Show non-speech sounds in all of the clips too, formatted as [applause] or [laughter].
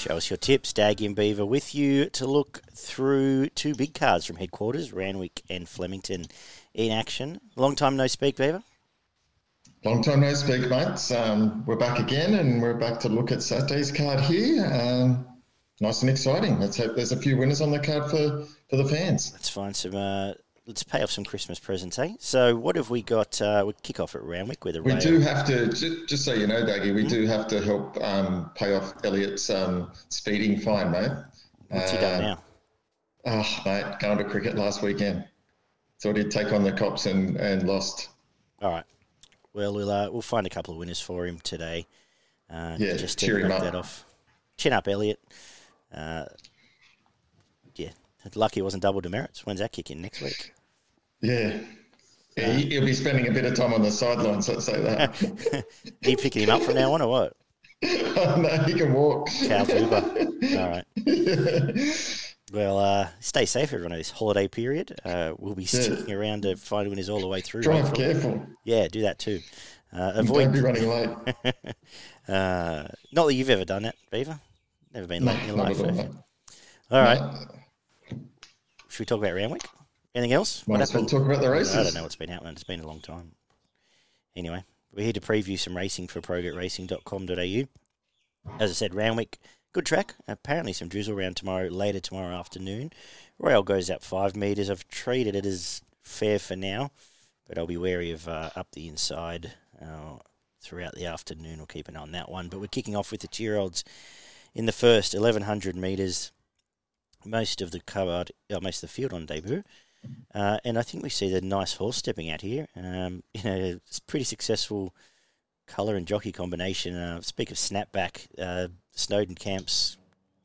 Show us your tips, Dag and Beaver, with you to look through two big cards from headquarters, Randwick and Flemington, in action. Long time no speak, Beaver. Long time no speak, mates. Um, we're back again, and we're back to look at Saturday's card here. Um, nice and exciting. Let's hope there's a few winners on the card for, for the fans. Let's find some. Uh, let's pay off some Christmas presents, eh? So, what have we got? Uh, we kick off at Randwick with a. We rail. do have to, just, just so you know, Dougie, we do have to help um, pay off Elliot's um, speeding fine, mate. What's he done Uh, now? Oh, mate, going to cricket last weekend. Thought he'd take on the cops and, and lost. All right. Well, we'll uh, we'll find a couple of winners for him today. Uh, Yeah, just to cheer him knock up. that off. Chin up, Elliot. Uh, yeah, lucky it wasn't double demerits. When's that kick in next week? Yeah. yeah he, he'll be spending a bit of time on the sidelines, let's say that. [laughs] You picking him up from now on or what? [laughs] no, he can walk. Cow Uber. All right. [laughs] Well, uh, stay safe, everyone, this holiday period. Uh, we'll be sticking around to find winners all the way through. Drive hopefully. careful. Yeah, do that too. Uh, Don't avoid. be running late. Uh, not that you've ever done that, Beaver. Never been late in your life. all, have you? mate. All right. No, Should we talk about Randwick? Anything else? Might as well talk about the races. I don't know what's been happening. It's been a long time. Anyway, we're here to preview some racing for progetracing.com.au. As I said, Randwick, good track. Apparently some drizzle around tomorrow, later tomorrow afternoon. Rail goes up five metres. I've treated it as fair for now, but I'll be wary of uh, up the inside uh, throughout the afternoon. We'll keep an eye on that one. But we're kicking off with the two-year-olds in the first 1100 metres. Most of the card, uh, most of the field on debut. Uh, and I think we see the nice horse stepping out here. Um, [laughs] know, it's pretty successful colour and jockey combination. Uh, speak of snapback, uh, Snowden Camps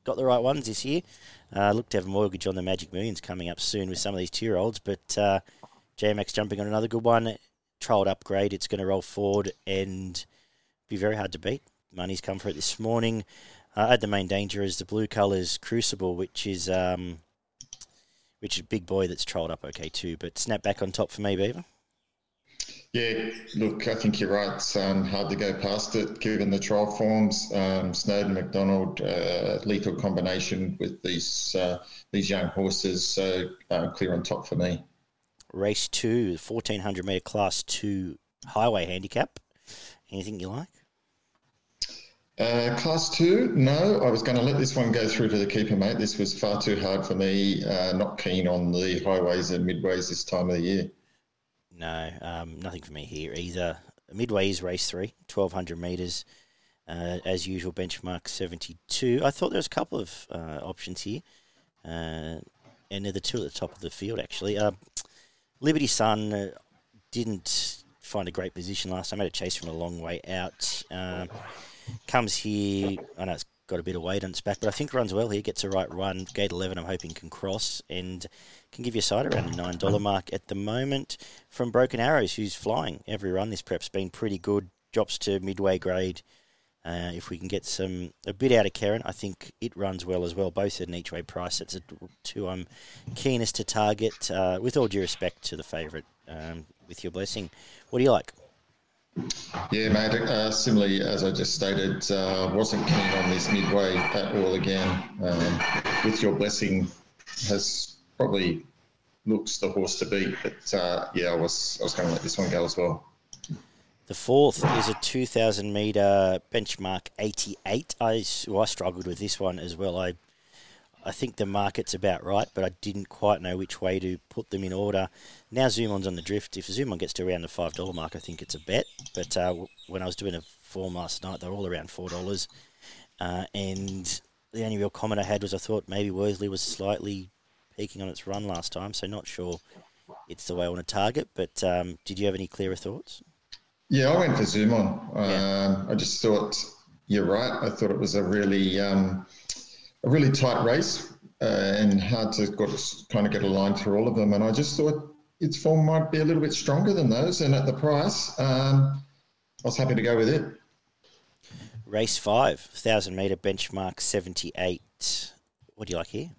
got the right ones this year. Uh, look to have a mortgage on the Magic Millions coming up soon with some of these two-year-olds. But uh, JMX jumping on another good one. Trialled upgrade. It's going to roll forward and be very hard to beat. Money's come for it this morning. Uh, I had the main danger is the blue colours Crucible, which is um, which is a big boy that's trolled up okay too. But snap back on top for me, Beaver. Yeah, look, I think you're right. It's um, hard to go past it given the trial forms. Um, Snowden, McDonald, uh, lethal combination with these uh, these young horses. So uh, clear on top for me. Race two, 1400 metre class two highway handicap. Anything you like? Uh, class two, no. I was going to let this one go through to the keeper, mate. This was far too hard for me. Uh, not keen on the highways and midways this time of the year. No, um, nothing for me here either. Midway is race three, 1200 metres. Uh, as usual, benchmark 72. I thought there was a couple of uh, options here. Uh, and they're the two at the top of the field, actually. Uh, Liberty Sun didn't find a great position last time. I Had a chase from a long way out. Um, comes here. I know it's got a bit of weight on its back, but I think runs well here. Gets a right run. Gate 11, I'm hoping, can cross and can give you a side around the $9 mark at the moment. From Broken Arrows, who's flying every run this prep's been pretty good. Drops to midway grade. Uh, if we can get some a bit out of Karen, I think it runs well as well. Both at an each way price. That's a two I'm keenest to target. Uh, with all due respect to the favourite, um, with your blessing, what do you like? Yeah, mate. Uh, similarly, as I just stated, uh, wasn't keen on this midway at all again. Um, with your blessing, has probably looks the horse to beat, but uh, yeah, I was I was going to let this one go as well. The fourth is a 2,000 metre benchmark 88. I, well, I struggled with this one as well. I I think the market's about right, but I didn't quite know which way to put them in order. Now Zoomon's on the drift. If Zoomon gets to around the $5 mark, I think it's a bet. But uh, when I was doing a form last night, they were all around $4. Uh, and the only real comment I had was I thought maybe Worsley was slightly peaking on its run last time, so not sure it's the way I want to target. But um, did you have any clearer thoughts? Yeah, I went for Zoom on. Um, I just thought you're right. I thought it was a really um, a really tight race uh, and hard to got, kind of get a line through all of them. And I just thought its form might be a little bit stronger than those. And at the price, um, I was happy to go with it. Race five, thousand meter benchmark seventy eight. What do you like here?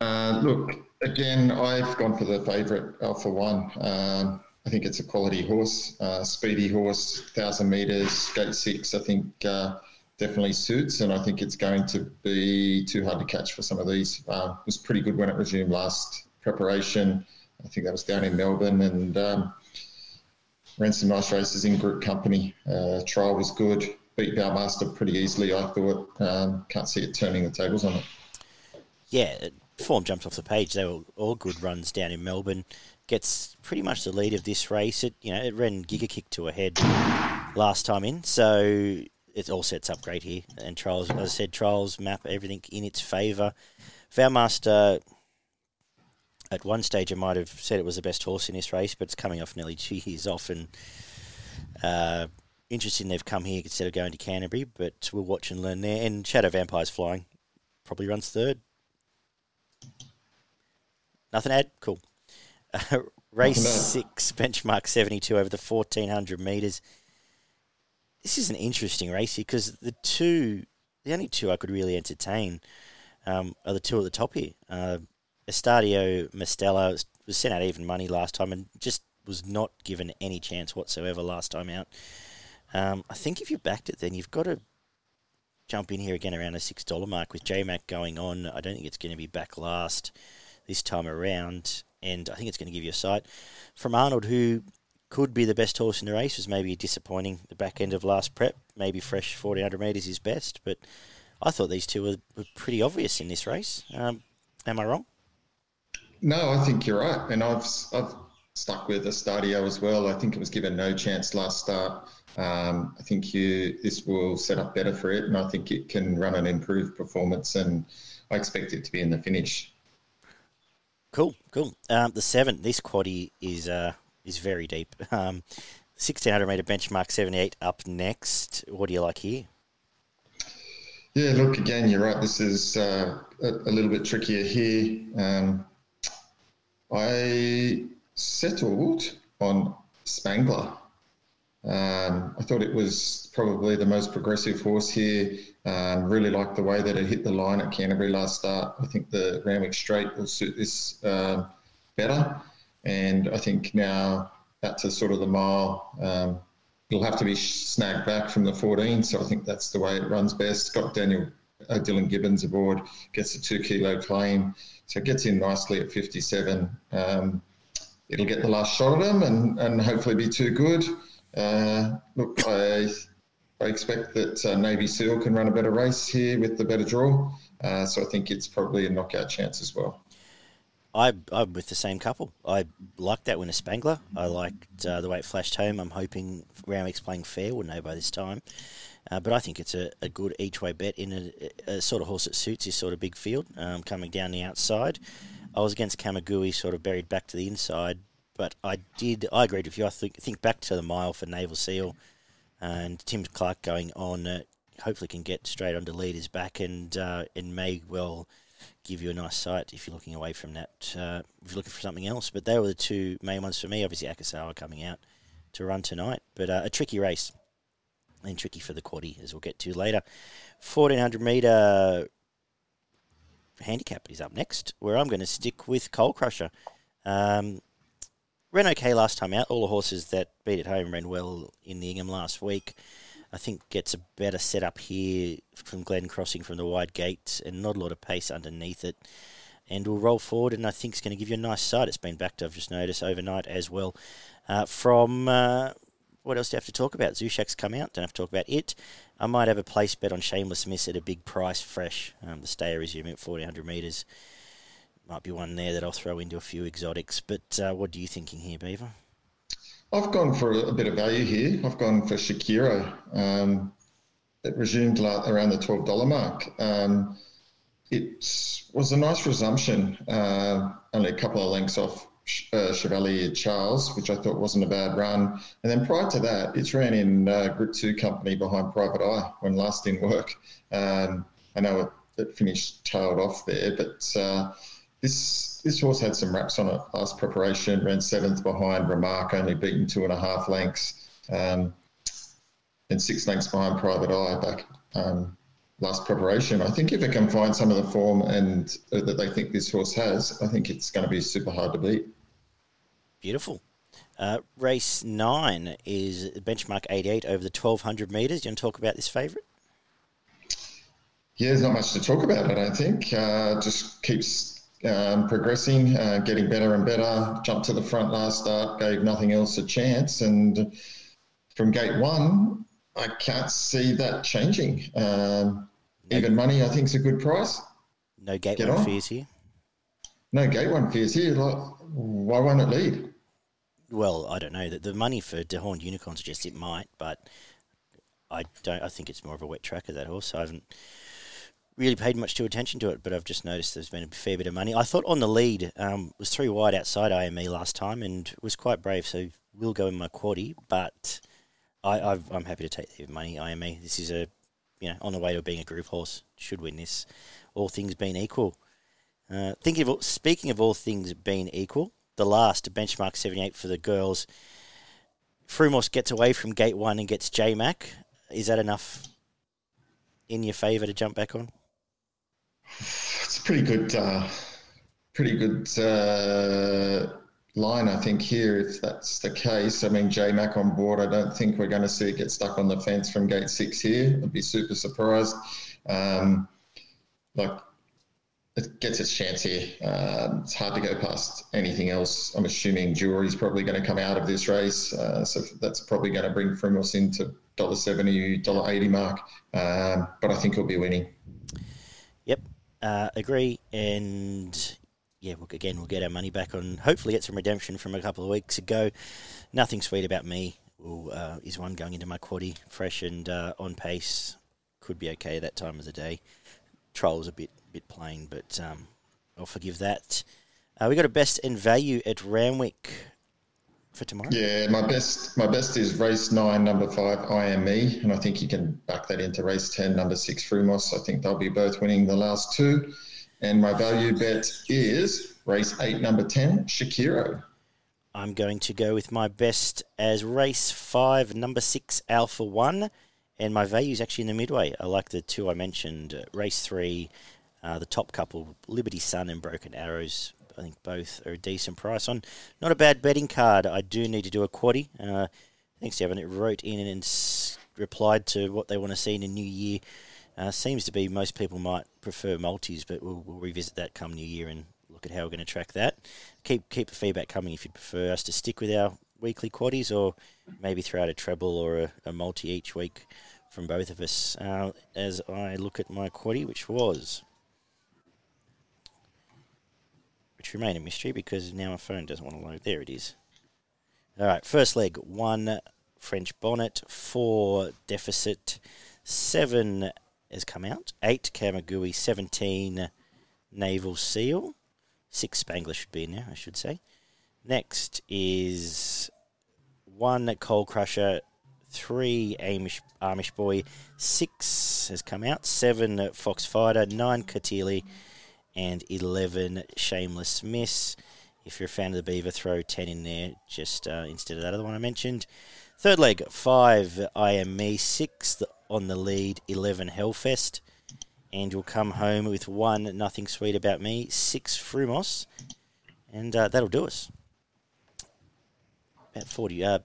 Uh, look, again, I've gone for the favourite Alpha One. Um, I think it's a quality horse, uh, speedy horse, thousand metres, gate six. I think uh, definitely suits, and I think it's going to be too hard to catch for some of these. Uh, was pretty good when it resumed last preparation. I think that was down in Melbourne, and um, ran some nice races in group company. Uh, trial was good. Beat Balmaster pretty easily, I thought. Um, can't see it turning the tables on it. Yeah, form jumps off the page. They were all good runs down in Melbourne. Gets pretty much the lead of this race. It you know it ran Giga Kick to a head last time in, so it all sets up great here. And trials, as I said, trials map everything in its favour. Vow at one stage, I might have said it was the best horse in this race, but it's coming off nearly [laughs] two years off, and uh, interesting they've come here instead of going to Canterbury. But we'll watch and learn there. And Shadow Vampire's flying, probably runs third. Nothing to add? Cool. Uh, [laughs] race six, benchmark 72 over the 1400 metres. This is an interesting race here because the two, the only two I could really entertain um, are the two at the top here. Uh, Estadio Mestella was, was sent out even money last time and just was not given any chance whatsoever last time out. Um, I think if you backed it, then you've got to jump in here again around a six dollar mark with JMac going on. I don't think it's going to be back last this time around, and I think it's going to give you a sight from Arnold, who could be the best horse in the race. Was maybe disappointing the back end of last prep. Maybe fresh fourteen hundred metres is best, but I thought these two were, were pretty obvious in this race. Um, am I wrong? No, I think you're right, and I've I've stuck with Estadio as well. I think it was given no chance last start. Um, I think you this will set up better for it, and I think it can run an improved performance, and I expect it to be in the finish. Cool, cool. Um, the seven, this quaddy is uh, is very deep. [laughs] Um, 1600 meter benchmark 78 up next. What do you like here? Yeah, look again. You're right. This is uh, a, a, little bit trickier here. Um, I settled on Spangler. Um, I thought it was probably the most progressive horse here. Um, really liked the way that it hit the line at Canterbury last start. I think the Randwick Straight will suit this uh, better. And I think now that's to sort of the mile, um, it'll have to be snagged back from the 14. So I think that's the way it runs best. Got Daniel uh, Dylan Gibbons aboard, gets a two kilo claim. So it gets in nicely at 57. Um, it'll get the last shot at him and, and hopefully be too good. Uh, look, I, I expect that uh, Navy SEAL can run a better race here with the better draw. Uh, so I think it's probably a knockout chance as well. I, I'm with the same couple. I liked that winner Spangler. I liked uh, the way it flashed home. I'm hoping Randwick's playing fair. We'll know by this time. Uh, but I think it's a, a good each way bet in a, a, sort of horse that suits his sort of big field, um, coming down the outside. I was against Kamagui, sort of buried back to the inside, but I did. I agreed with you. I think think back to the mile for Naval Seal, and Tim Clark going on. Uh, hopefully, can get straight onto leaders back, and uh, and may well give you a nice sight if you're looking away from that. Uh, if you're looking for something else, but they were the two main ones for me. Obviously, Akasawa coming out to run tonight, but uh, a tricky race and tricky for the quaddy as we'll get to later. 1400 metre handicap is up next, where I'm going to stick with Coal Crusher. Um, ran okay last time out. All the horses that beat at home ran well in the Ingham last week. I think gets a better setup here from Glen Crossing from the wide gate and not a lot of pace underneath it. And will roll forward, and I think it's going to give you a nice sight. It's been backed, I've just noticed, overnight as well. Uh, from uh, what else do you have to talk about? Zushak's come out. Don't have to talk about it. I might have a place bet on Shameless Miss at a big price, fresh. Um, the stay resuming at 1400 metres might be one there that I'll throw into a few exotics. But uh, what are you thinking here, Beaver? I've gone for a bit of value here. I've gone for Shakira. Um, it resumed around the $12 mark. Um, it was a nice resumption, uh, only a couple of lengths off uh, Chevalier Charles, which I thought wasn't a bad run. And then prior to that, it's ran in uh, Group 2 company behind Private Eye when last in work. Um, I know it, it, finished tailed off there, but uh, this this horse had some wraps on it last preparation, ran seventh behind Remark, only beaten two and a half lengths, um, and six lengths behind Private Eye back um, last preparation. I think if it can find some of the form and uh, that they think this horse has, I think it's going to be super hard to beat. Beautiful. Uh, race nine is benchmark 88 over the 1200 metres. Do you want to talk about this favourite? Yeah, there's not much to talk about. I don't think. Uh, just keeps um, progressing, uh, getting better and better. Jumped to the front last start, gave nothing else a chance, and from gate one, I can't see that changing. Um, even money, I think, is a good price. No gate Get one on. fears here. No gate one fears here. Like, why won't it lead? Well, I don't know. that The money for Dehorned Unicorn suggests it might, but I don't. I think it's more of a wet tracker that horse. I haven't really paid much too attention to it, but I've just noticed there's been a fair bit of money. I thought on the lead um, was three wide outside IME last time and was quite brave, so will go in my quaddy. But I, am happy to take the money IME. This is a you know on the way to being a group horse. Should win this, all things being equal. Uh, thinking of speaking of all things being equal, the last benchmark 78 for the girls. Frumos gets away from gate one and gets J Mac. Is that enough in your favour to jump back on? It's a pretty good, uh, pretty good uh, line, I think, here, if that's the case. I mean, J Mac on board, I don't think we're going to see it get stuck on the fence from gate six here. I'd be super surprised. Um, like, it gets its chance here. Uh, it's hard to go past anything else. I'm assuming Jewelry's probably going to come out of this race, uh, so that's probably going to bring Frumos into dollar seventy, dollar eighty mark. Um, but I think he'll be winning. Uh, agree. And yeah, look again, we'll get our money back on. Hopefully, get some redemption from a couple of weeks ago. Nothing sweet about me. Well, uh, is one going into my quaddy, fresh and uh, on pace. Could be okay that time of the day. Troll's a bit bit plain, but um, I'll forgive that. Uh, we got a best in value at Randwick for tomorrow? Yeah, my best my best is race nine, number five, IME, and I think you can back that into race ten, number six, Frumos. I think they'll be both winning the last two. And my value bet is race eight, number ten, Shakiro. I'm going to go with my best as race five, number six, Alpha One, and my value is actually in the midway. I like the two I mentioned, uh, race three, uh, the top couple, Liberty Sun and Broken Arrows. I think both are a decent price on. Not a bad betting card. I do need to do a quaddy. Uh, thanks, Evan. It wrote in and replied to what they want to see in a new year. Uh, seems to be most people might prefer multis, but we'll, we'll revisit that come new year and look at how we're going to track that. Keep keep the feedback coming if you prefer us to stick with our weekly quaddies or maybe throw out a treble or a, a multi each week from both of us. Uh, as I look at my quaddy, which was which remain a mystery because now my phone doesn't want to load. There it is. All right, first leg one French bonnet, four deficit, seven has come out, eight Kamagui, seventeen naval seal, six Spangler should be in there, I should say. Next is one Coal Crusher, three Amish, Amish Boy, six has come out, seven Fox Fighter, nine Katili, and 11 Shameless Miss. If you're a fan of the Beaver, throw 10 in there just uh, instead of that other one I mentioned. Third leg, 5 I Am Me, 6 on the lead, 11 Hellfest. And you'll come home with 1 Nothing Sweet About Me, 6 Frumos. And uh, that'll do us. About 40, uh,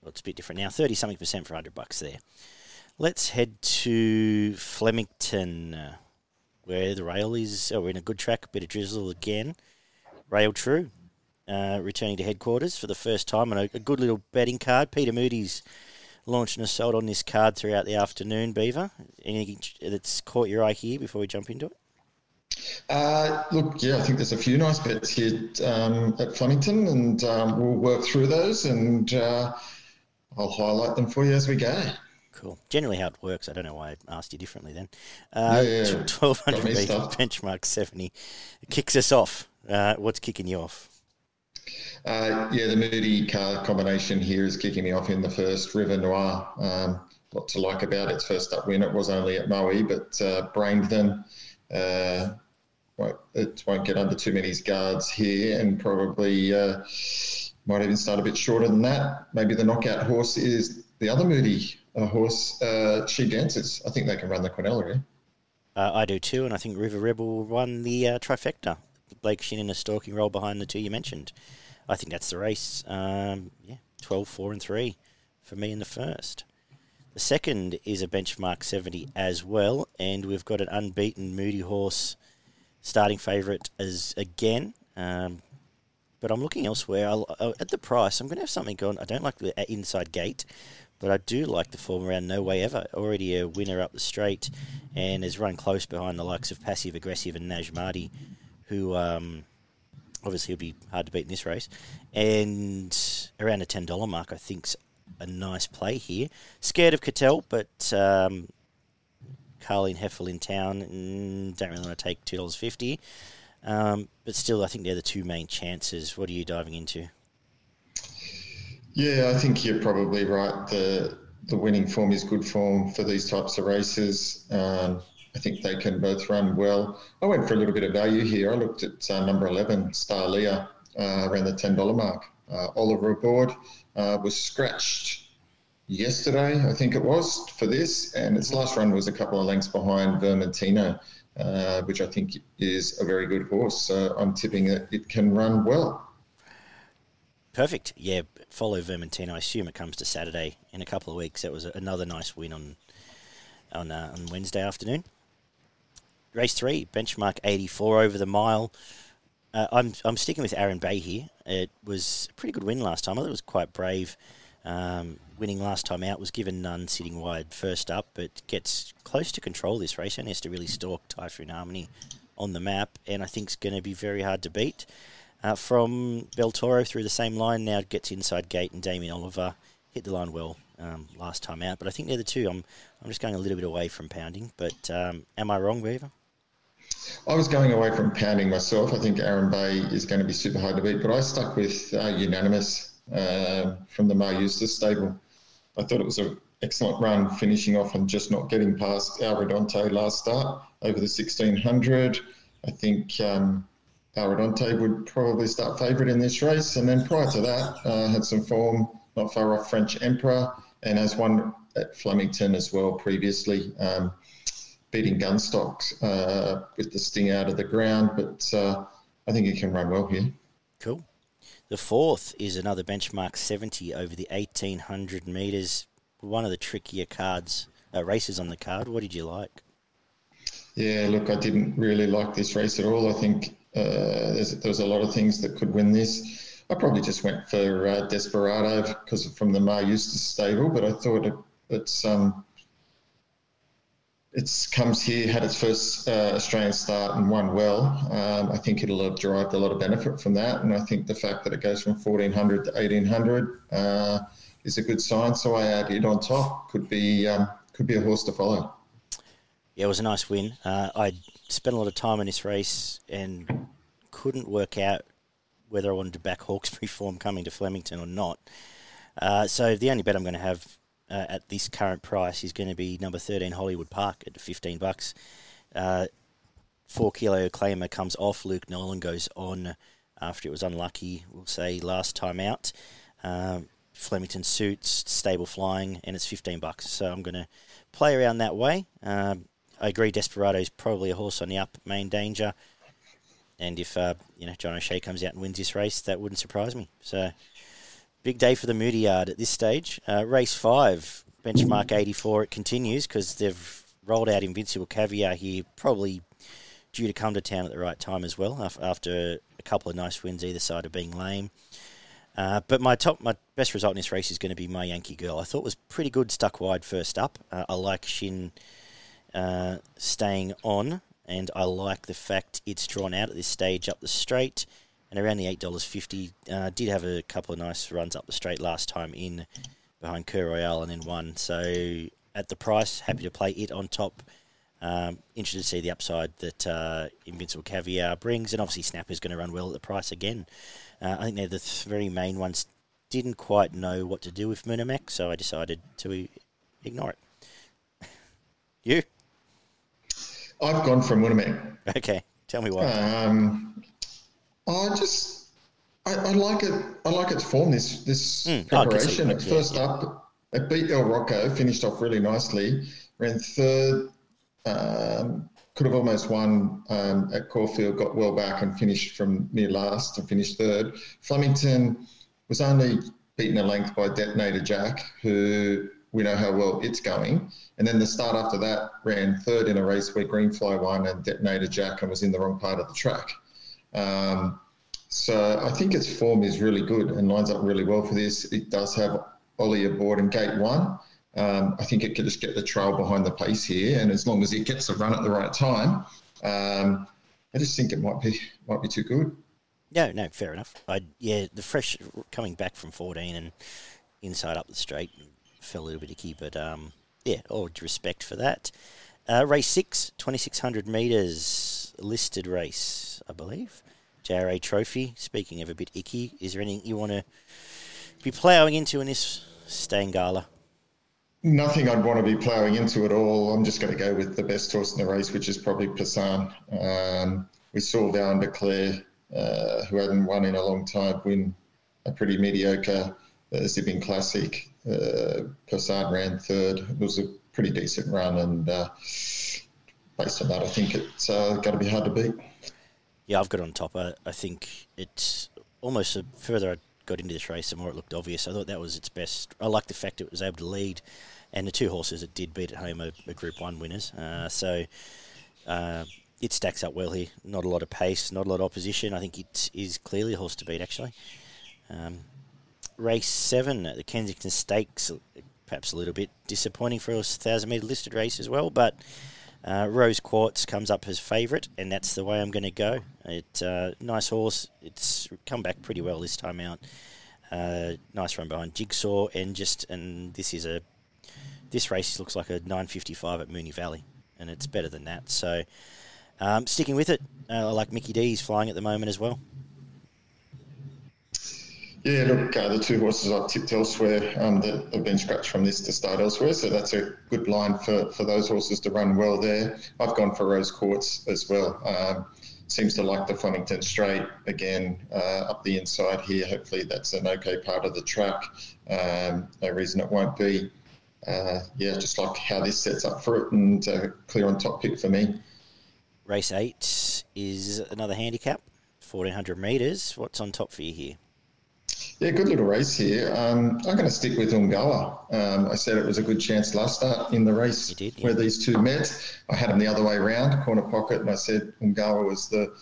well, it's a bit different now, 30 something percent for 100 bucks there. Let's head to Flemington where the rail is. Oh, we're in a good track, bit of drizzle again. Rail True, uh, returning to headquarters for the first time, and a, a, good little betting card. Peter Moody's launched and assault on this card throughout the afternoon. Beaver, anything that's caught your eye here before we jump into it? Uh, look, yeah, I think there's a few nice bets here um, at Flemington, and um, we'll work through those, and uh, I'll highlight them for you as we go. Cool. Generally, how it works, I don't know why I asked you differently then. Uh, yeah, yeah. 1200 meter benchmark 70 it kicks us off. Uh, what's kicking you off? Uh, yeah, the Moody car combination here is kicking me off in the first. River Noir, um, what to like about its first up win. It was only at Moe, but uh, brained them. Uh, it won't get under too many guards here and probably uh, might even start a bit shorter than that. Maybe the knockout horse is the other Moody a horse, uh, She Dances. I think they can run the Quinella. Uh, I do too, and I think River Rebel won the uh, trifecta. Blake Shinn in a stalking role behind the two you mentioned. I think that's the race. Um, yeah, 12, 4, and 3 for me in the first. The second is a benchmark 70 as well, and we've got an unbeaten Moody Horse starting favourite as again. Um, but I'm looking elsewhere. I'll, I'll, at the price, I'm going to have something going. I don't like the uh, inside gate, but I do like the form around No Way Ever. Already a winner up the straight, and has run close behind the likes of Passive Aggressive and Najmati, who um, obviously will be hard to beat in this race. And around a ten dollar mark, I think's a nice play here. Scared of Cattell, but um, Carleen Hefel in town. Mm, don't really want to take two dollars fifty. Um, but still, I think they're the two main chances. What are you diving into? Yeah, I think you're probably right. The the winning form is good form for these types of races. Um, I think they can both run well. I went for a little bit of value here. I looked at uh, number 11, Star Leah, uh, around the $10 mark. Uh, Oliver aboard uh, was scratched yesterday, I think it was, for this, and its last run was a couple of lengths behind Vermentino, uh, which I think is a very good horse. So I'm tipping that it can run well. Perfect. Yeah, follow Vermentino. I assume it comes to Saturday in a couple of weeks. That was another nice win on on, uh, on Wednesday afternoon. Race three, benchmark 84 over the mile. Uh, I'm I'm sticking with Aaron Bay here. It was a pretty good win last time. I thought it was quite brave. Um, winning last time out was given none sitting wide first up, but gets close to control this race and has to really stalk Typhoon Harmony on the map, and I think it's going to be very hard to beat. Uh, from Beltoro through the same line now gets inside gate and Damien Oliver hit the line well um, last time out, but I think they're the two. I'm I'm just going a little bit away from pounding, but um, am I wrong, Beaver? I was going away from pounding myself. I think Aaron Bay is going to be super hard to beat, but I stuck with uh, unanimous uh, from the Maher Eustace stable. I thought it was an excellent run, finishing off and just not getting past Alredonte last start over the 1600. I think um, Alredonte would probably start favourite in this race, and then prior to that, uh, had some form not far off French Emperor, and has won at Flemington as well previously. Um, beating Gunstock uh, with the sting out of the ground, but uh, I think he can run well here. Cool. The fourth is another benchmark 70 over the 1800 metres. One of the trickier cards, uh, races on the card. What did you like? Yeah, look, I didn't really like this race at all. I think uh, there's, there's a lot of things that could win this. I probably just went for uh, Desperado because from the Maher Eustace stable, but I thought it, it's um, it comes here, had its first uh, Australian start and won well. Um, I think it'll have derived a lot of benefit from that. And I think the fact that it goes from 1400 to 1800 uh, is a good sign. So I add it on top. Could be um, could be a horse to follow. Yeah, it was a nice win. Uh, I spent a lot of time in this race and couldn't work out whether I wanted to back Hawkesbury [laughs] form coming to Flemington or not. Uh, so the only bet I'm going to have uh, at this current price is going to be number 13 Hollywood Park at 15 bucks. Uh, four kilo claimer comes off. Luke Nolan goes on after it was unlucky, we'll say, last time out. Um, Flemington suits, stable flying, and it's 15 bucks. So I'm going to play around that way. Um, I agree, Desperado is probably a horse on the up, main danger. And if uh, you know John O'Shea comes out and wins this race, that wouldn't surprise me. So Big day for the Moody Yard at this stage. Uh, race five, benchmark 84. It continues because they've rolled out Invincible Caviar here, probably due to come to town at the right time as well after a couple of nice wins either side of being lame. Uh, but my top, my best result in this race is going to be my Yankee Girl. I thought was pretty good, stuck wide first up. Uh, I like Shinn uh, staying on, and I like the fact it's drawn out at this stage up the straight and around the eight dollars fifty. Uh, did have a couple of nice runs up the straight last time in behind Cur Royale and then won. So at the price, happy to play it on top. Um, interested to see the upside that uh, Invincible Caviar brings, and obviously Snap is going to run well at the price again. Uh, I think they're the three main ones. Didn't quite know what to do with Munamek, so I decided to ignore it. [laughs] you? I've gone for Munamek. Okay, tell me why. Um, I just I, I, like it. I like its form. This this mm, preparation. At first yeah. up, it beat El Rocco. Finished off really nicely. Ran third. Um, could have almost won um, at Caulfield. Got well back and finished from near last and finished third. Flemington was only beaten a length by Detonator Jack, who we know how well it's going. And then the start after that ran third in a race where Greenfly won and Detonator Jack and was in the wrong part of the track. Um, so I think its form is really good and lines up really well for this. It does have Ollie aboard in gate one. Um, I think it could just get the trail behind the pace here, and as long as it gets the run at the right time, um, I just think it might be might be too good. No, no, fair enough. I yeah, the fresh coming back from fourteen and inside up the straight fell a little bit icky, but um, yeah, all respect for that. Uh, race six, 2600 metres, listed race, I believe. JRA Trophy. Speaking of a bit icky, is there anything you want to be ploughing into in this Stangala? Nothing I'd want to be ploughing into at all. I'm just going to go with the best horse in the race, which is probably Pasan. Um, we saw Val de Clare, uh, who hadn't won in a long time, win a pretty mediocre uh, Zipping Classic. Uh, ran third. It was a pretty decent run, and uh, based on that, I think it's uh, going to be hard to beat. Yeah, I've got on top. I, I think it's almost a, further I got into this race, the more it looked obvious. I thought that was its best. I like the fact it was able to lead, and the two horses it did beat at home are, are Group One winners. Uh, so uh, it stacks up well here. Not a lot of pace, not a lot of opposition. I think it is clearly a horse to beat actually. Um, race seven, at the Kensington Stakes, perhaps a little bit disappointing for a thousand metre listed race as well, but. Uh, Rose Quartz comes up as favourite, and that's the way I'm going to go. It's uh, nice horse. It's come back pretty well this time out. Uh, nice run behind Jigsaw, and just and this is a this race looks like a 9:55 at Moonee Valley, and it's better than that. So um, sticking with it, uh, I like Mickey D. He's flying at the moment as well. Yeah, look, uh, the two horses I've tipped elsewhere um, that have been scratched from this to start elsewhere, so that's a good line for, for those horses to run well there. I've gone for Rose Quartz as well. Um, seems to like the Flemington Straight again uh, up the inside here. Hopefully, that's an okay part of the track. Um, no reason it won't be. Uh, yeah, just like how this sets up for it, and uh, clear on top pick for me. Race eight is another handicap, fourteen hundred metres. What's on top for you here? Yeah, good little race here. Um, I'm going to stick with Ungawa. Um, I said it was a good chance last start in the race did, yeah. where these two met. I had them the other way around, corner pocket, and I said Ungawa was the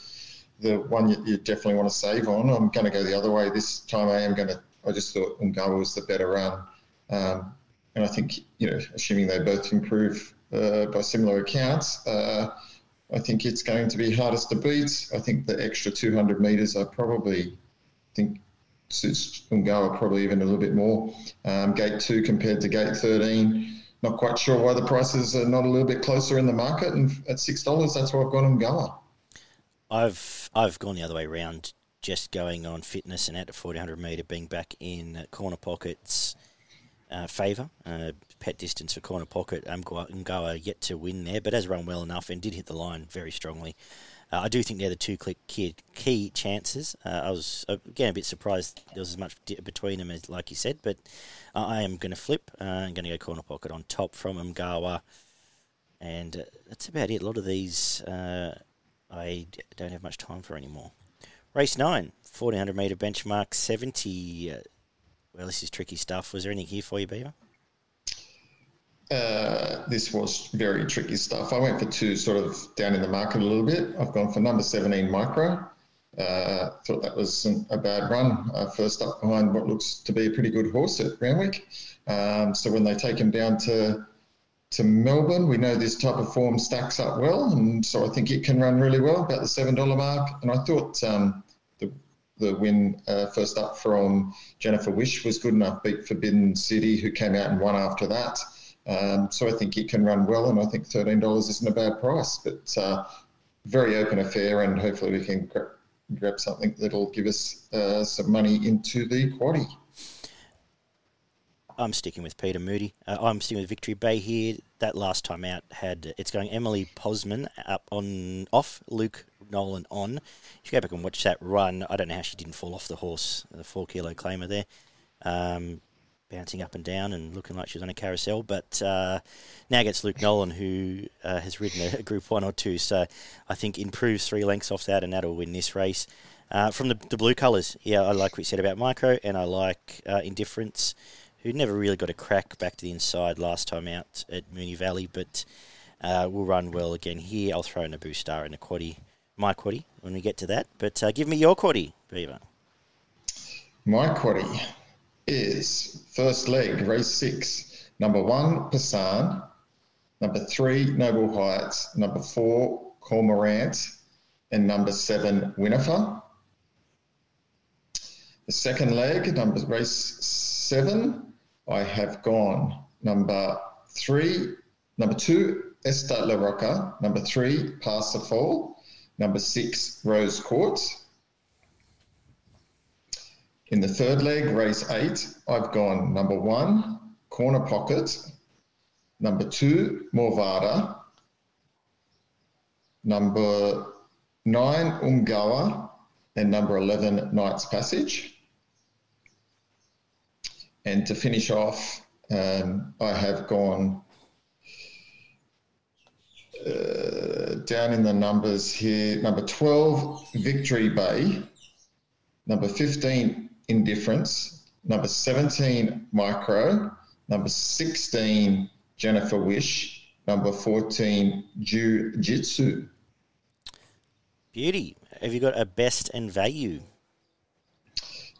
the one you, you, definitely want to save on. I'm going to go the other way this time. I am going to. I just thought Ungawa was the better run, um, and I think you know, assuming they both improve uh, by similar accounts. Uh, I think it's going to be hardest to beat. I think the extra 200 metres, I probably think suits Ungawa probably even a little bit more. Um, gate two compared to gate 13. Not quite sure why the prices are not a little bit closer in the market. And at $6, that's why I've gone Ungawa. I've, I've gone the other way around, just going on fitness and at the 1400 metre being back in corner pockets. Uh, favour. Uh, pet distance for corner pocket. Ungawa yet to win there, but has run well enough and did hit the line very strongly. Uh, I do think they're the two key, key chances. Uh, I was again a bit surprised there was as much between them as like you said, but I am going to flip. Uh, I'm going to go corner pocket on top from Mgawa, and uh, that's about it. A lot of these uh, I don't have much time for anymore. Race 9, 1400 metre benchmark, 70. Uh, well, this is tricky stuff. Was there anything here for you, Beaver? Uh, this was very tricky stuff. I went for two sort of down in the market a little bit. I've gone for number 17 micro. Uh, thought that was a bad run. Uh, first up behind what looks to be a pretty good horse at Randwick. Um, so when they take him down to to Melbourne, we know this type of form stacks up well, and so I think it can run really well, about the seven dollar mark. And I thought um, the the win uh, first up from Jennifer Wish was good enough. Beat Forbidden City, who came out and won after that. Um, so I think it can run well, and I think thirteen dollars isn't a bad price. But uh, very open affair, and hopefully we can gra- grab something that'll give us uh, some money into the quaddy. I'm sticking with Peter Moody. Uh, I'm sticking with Victory Bay here. That last time out had it's going Emily Pozman up on off, Luke Nolan on. If you go back and watch that run, I don't know how she didn't fall off the horse, the four kilo claimer there. Um, bouncing up and down and looking like she was on a carousel. But uh, now gets Luke Nolan, who uh, has ridden a, Group One or two. So I think improves three lengths off that, and that'll win this race. Uh, from the, the blue colours, yeah, I like what you said about Micro, and I like uh, Indifference, who never really got a crack back to the inside last time out at Moonee Valley, but uh, will run well again here. I'll throw in a boost star in a quaddy, my quaddy, when we get to that. But uh, give me your quaddy, Beaver. My quaddy is first leg, race six. Number one, Passan. Number three, Noble Heights. Number four, Cormorant. And number seven, Winifred. The second leg, number race seven, I have gone number three, number two, Esta La Roca, number three, Parsifal, number six, Rose Quartz. In the third leg, race eight, I've gone number one, Corner Pocket, number two, Morvada, number nine, Umgawa, and number 11, Knight's Passage. And to finish off, um, I have gone uh, down in the numbers here. Number 12, Victory Bay. Number 15, Indifference. Number 17, Micro. Number 16, Jennifer Wish. Number 14, Jiu Jitsu. Beauty. Have you got a best and value?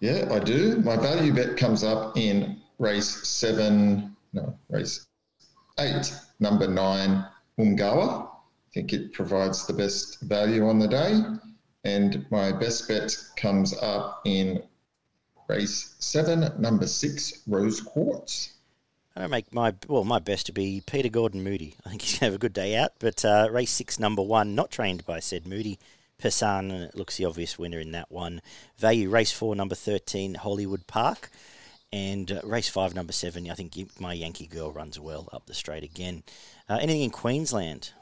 Yeah, I do. My value bet comes up in race seven, no, race eight, number nine, Umgawa. I think it provides the best value on the day. And my best bet comes up in race seven, number six, Rose Quartz. I make my well, my best to be Peter Gordon Moody. I think [laughs] he's gonna have a good day out. But uh, race six, number one, not trained by said Moody, and it looks the obvious winner in that one. Value race four, number 13, Hollywood Park. And uh, race five, number seven, I think my Yankee girl runs well up the straight again. Uh, anything in Queensland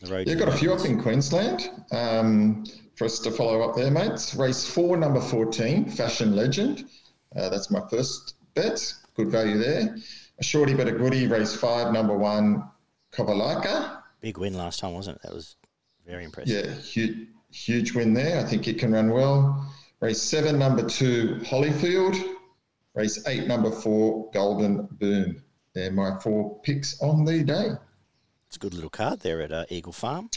the road? Yeah, got a few up in Queensland. Um, for us to follow up there, mates. Race four, number 14, Fashion Legend. Uh, that's my first bet. Good value there. A shorty but a goodie, race five, number one, Kovalaka. Big win last time, wasn't it? That was very impressive. Yeah, huge, huge win there. I think it can run well. Race seven, number two, Hollyfield. Race eight, number four, Golden Boom. They're my four picks on the day. It's a good little card there at uh, Eagle Farm.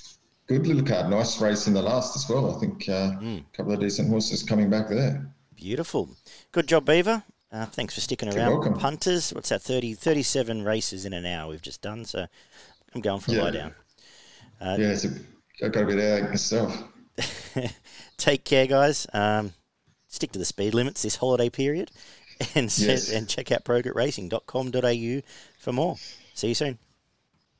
Good little card. Nice race in the last as well. I think uh, mm. a couple of decent horses coming back there. Beautiful. Good job, Beaver. Uh, thanks for sticking You're around. Welcome. Punters, what's that, 30, 37 races in an hour we've just done, so I'm going for a yeah. lie down. Uh, yeah, it's a, I've got to be there myself. [laughs] Take care, guys. Um, stick to the speed limits this holiday period [laughs] and, yes. and check out progetracing.com.au for more. See you soon.